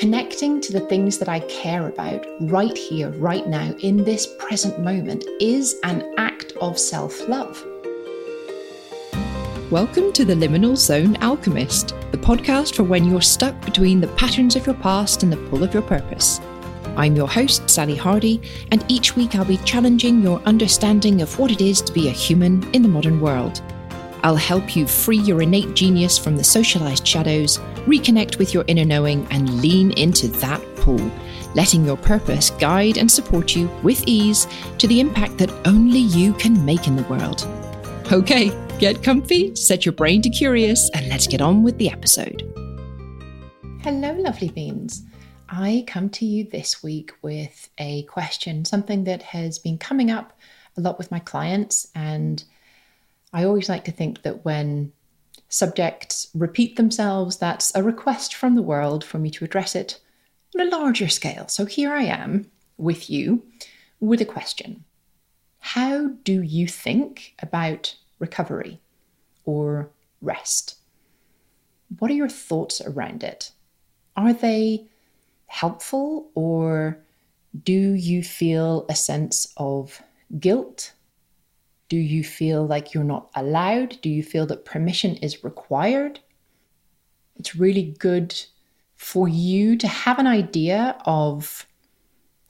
Connecting to the things that I care about right here, right now, in this present moment is an act of self love. Welcome to the Liminal Zone Alchemist, the podcast for when you're stuck between the patterns of your past and the pull of your purpose. I'm your host, Sally Hardie, and each week I'll be challenging your understanding of what it is to be a human in the modern world. I'll help you free your innate genius from the socialized shadows, reconnect with your inner knowing, and lean into that pull, letting your purpose guide and support you with ease to the impact that only you can make in the world. Okay, get comfy, set your brain to curious, and let's get on with the episode. Hello, lovely beans. I come to you this week with a question, something that has been coming up a lot with my clients and I always like to think that when subjects repeat themselves, that's a request from the world for me to address it on a larger scale. So here I am with you with a question How do you think about recovery or rest? What are your thoughts around it? Are they helpful or do you feel a sense of guilt do you feel like you're not allowed? Do you feel that permission is required? It's really good for you to have an idea of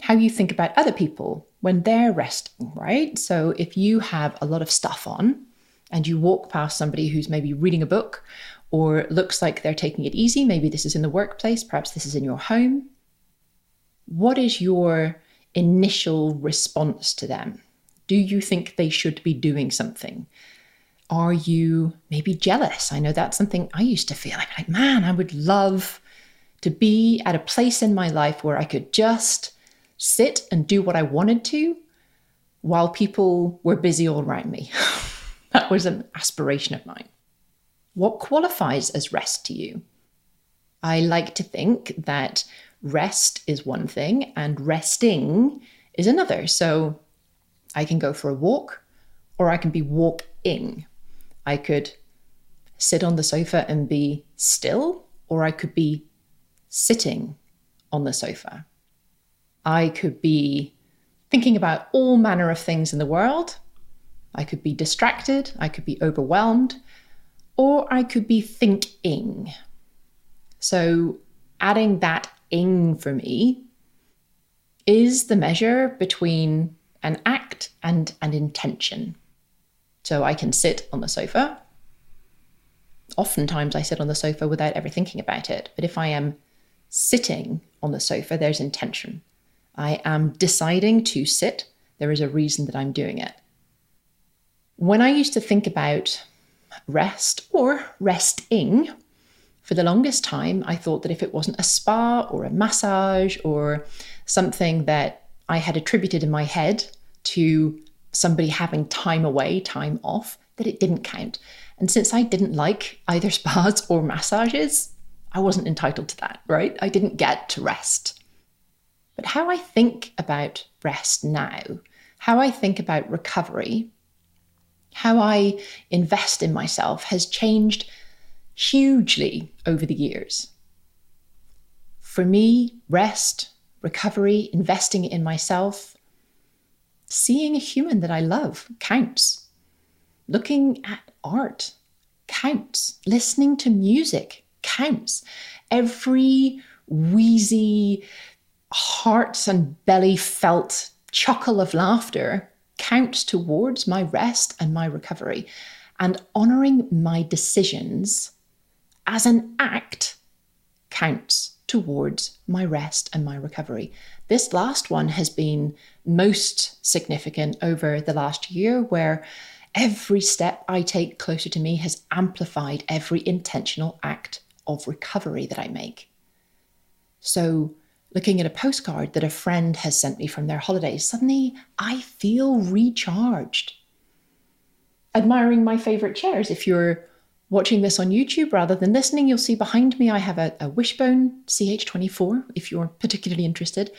how you think about other people when they're resting, right? So if you have a lot of stuff on and you walk past somebody who's maybe reading a book or looks like they're taking it easy, maybe this is in the workplace, perhaps this is in your home, what is your initial response to them? Do you think they should be doing something? Are you maybe jealous? I know that's something I used to feel. I'm like, man, I would love to be at a place in my life where I could just sit and do what I wanted to while people were busy all around me. that was an aspiration of mine. What qualifies as rest to you? I like to think that rest is one thing and resting is another. So I can go for a walk or I can be walking. I could sit on the sofa and be still, or I could be sitting on the sofa. I could be thinking about all manner of things in the world. I could be distracted, I could be overwhelmed, or I could be thinking. So, adding that ing for me is the measure between an act and an intention. So I can sit on the sofa. Oftentimes I sit on the sofa without ever thinking about it. But if I am sitting on the sofa, there's intention. I am deciding to sit. There is a reason that I'm doing it. When I used to think about rest or resting, for the longest time, I thought that if it wasn't a spa or a massage or something that I had attributed in my head to somebody having time away, time off, that it didn't count. And since I didn't like either spas or massages, I wasn't entitled to that, right? I didn't get to rest. But how I think about rest now, how I think about recovery, how I invest in myself has changed hugely over the years. For me, rest recovery, investing in myself, seeing a human that I love counts. Looking at art counts. Listening to music counts. Every wheezy, heart and belly felt chuckle of laughter counts towards my rest and my recovery. And honoring my decisions as an act counts towards my rest and my recovery. This last one has been most significant over the last year, where every step I take closer to me has amplified every intentional act of recovery that I make. So, looking at a postcard that a friend has sent me from their holidays, suddenly I feel recharged. Admiring my favorite chairs, if you're watching this on YouTube rather than listening, you'll see behind me I have a, a Wishbone CH24 if you're particularly interested.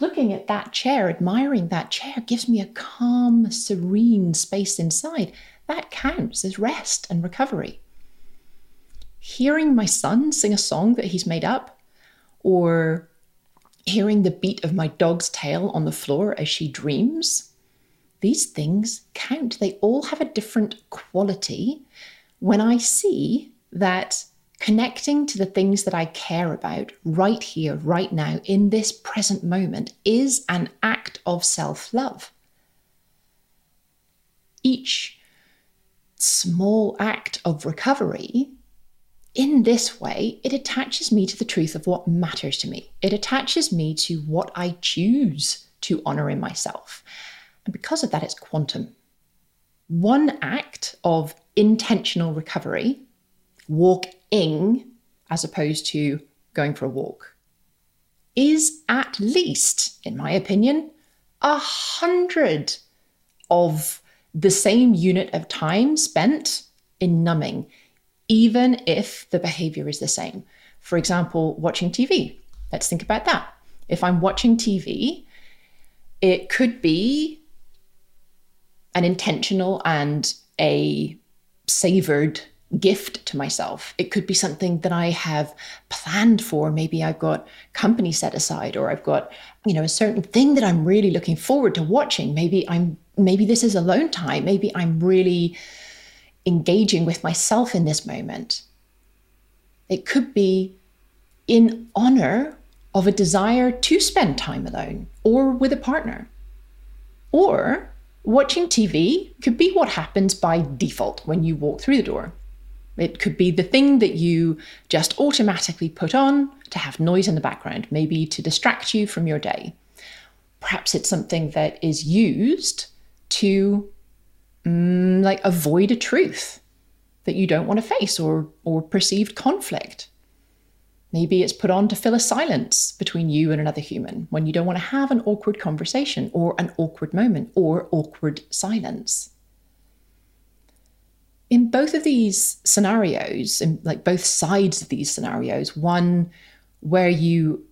Looking at that chair, admiring that chair, gives me a calm, serene space inside. That counts as rest and recovery. Hearing my son sing a song that he's made up, or hearing the beat of my dog's tail on the floor as she dreams. These things count. They all have a different quality when I see that connecting to the things that I care about right here, right now, in this present moment is an act of self love. Each small act of recovery in this way, it attaches me to the truth of what matters to me. It attaches me to what I choose to honor in myself. And because of that, it's quantum. One act of intentional recovery, walking as opposed to going for a walk, is at least, in my opinion, a hundred of the same unit of time spent in numbing even if the behavior is the same. For example, watching TV. Let's think about that. If I'm watching TV, it could be an intentional and a savored gift to myself. It could be something that I have planned for. Maybe I've got company set aside or I've got, you know, a certain thing that I'm really looking forward to watching. Maybe I'm maybe this is alone time. Maybe I'm really engaging with myself in this moment. It could be in honor of a desire to spend time alone or with a partner. Or watching TV could be what happens by default when you walk through the door. It could be the thing that you just automatically put on to have noise in the background, maybe to distract you from your day. Perhaps it's something that is used to mm, like avoid a truth that you don't want to face or or perceived conflict. Maybe it's put on to fill a silence between you and another human when you don't want to have an awkward conversation or an awkward moment or awkward silence. In both of these scenarios, in like both sides of these scenarios, one where you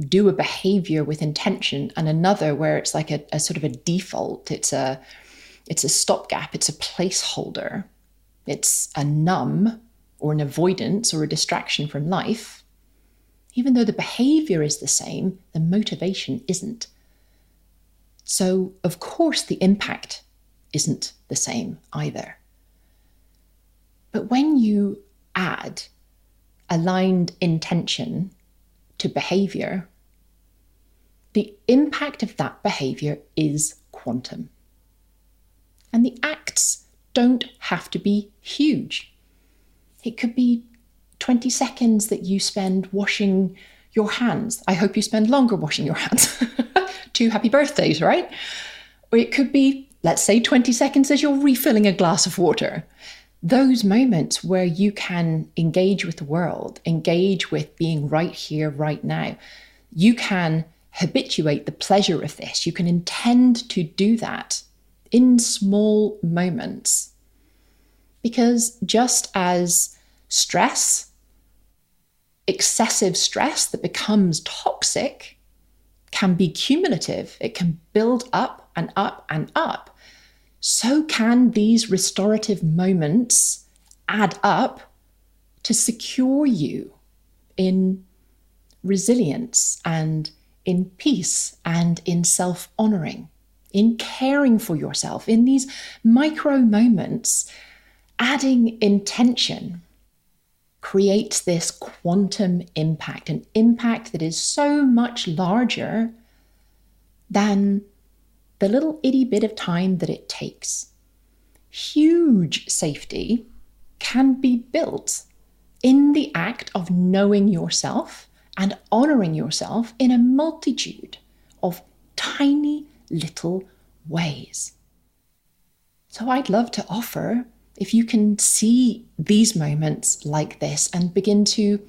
do a behavior with intention and another where it's like a, a sort of a default, it's a it's a stopgap, it's a placeholder, it's a numb or an avoidance or a distraction from life. Even though the behavior is the same, the motivation isn't. So, of course, the impact isn't the same either. But when you add aligned intention to behavior, the impact of that behavior is quantum. And the acts don't have to be huge. It could be 20 seconds that you spend washing your hands. I hope you spend longer washing your hands. Two happy birthdays, right? Or it could be, let's say, 20 seconds as you're refilling a glass of water. Those moments where you can engage with the world, engage with being right here, right now. You can habituate the pleasure of this. You can intend to do that in small moments. Because just as stress, excessive stress that becomes toxic, can be cumulative, it can build up and up and up, so can these restorative moments add up to secure you in resilience and in peace and in self honoring in caring for yourself, in these micro moments, adding intention creates this quantum impact, an impact that is so much larger than the little itty bit of time that it takes. Huge safety can be built in the act of knowing yourself and honoring yourself in a multitude of tiny little ways. So I'd love to offer if you can see these moments like this and begin to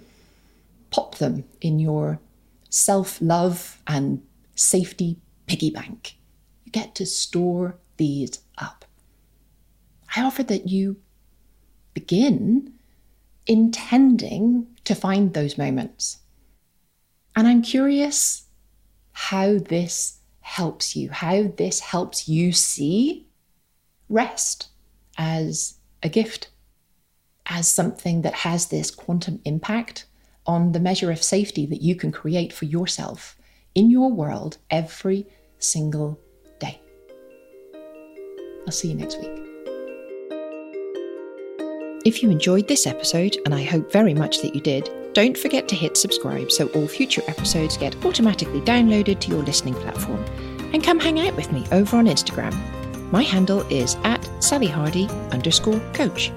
pop them in your self love and safety piggy bank. You get to store these up. I offer that you begin intending to find those moments. And I'm curious how this helps you, how this helps you see rest as a gift, as something that has this quantum impact, on the measure of safety that you can create for yourself in your world every single day. I'll see you next week. If you enjoyed this episode, and I hope very much that you did, don't forget to hit subscribe so all future episodes get automatically downloaded to your listening platform. And come hang out with me over on Instagram. My handle is at Sally Hardie underscore coach.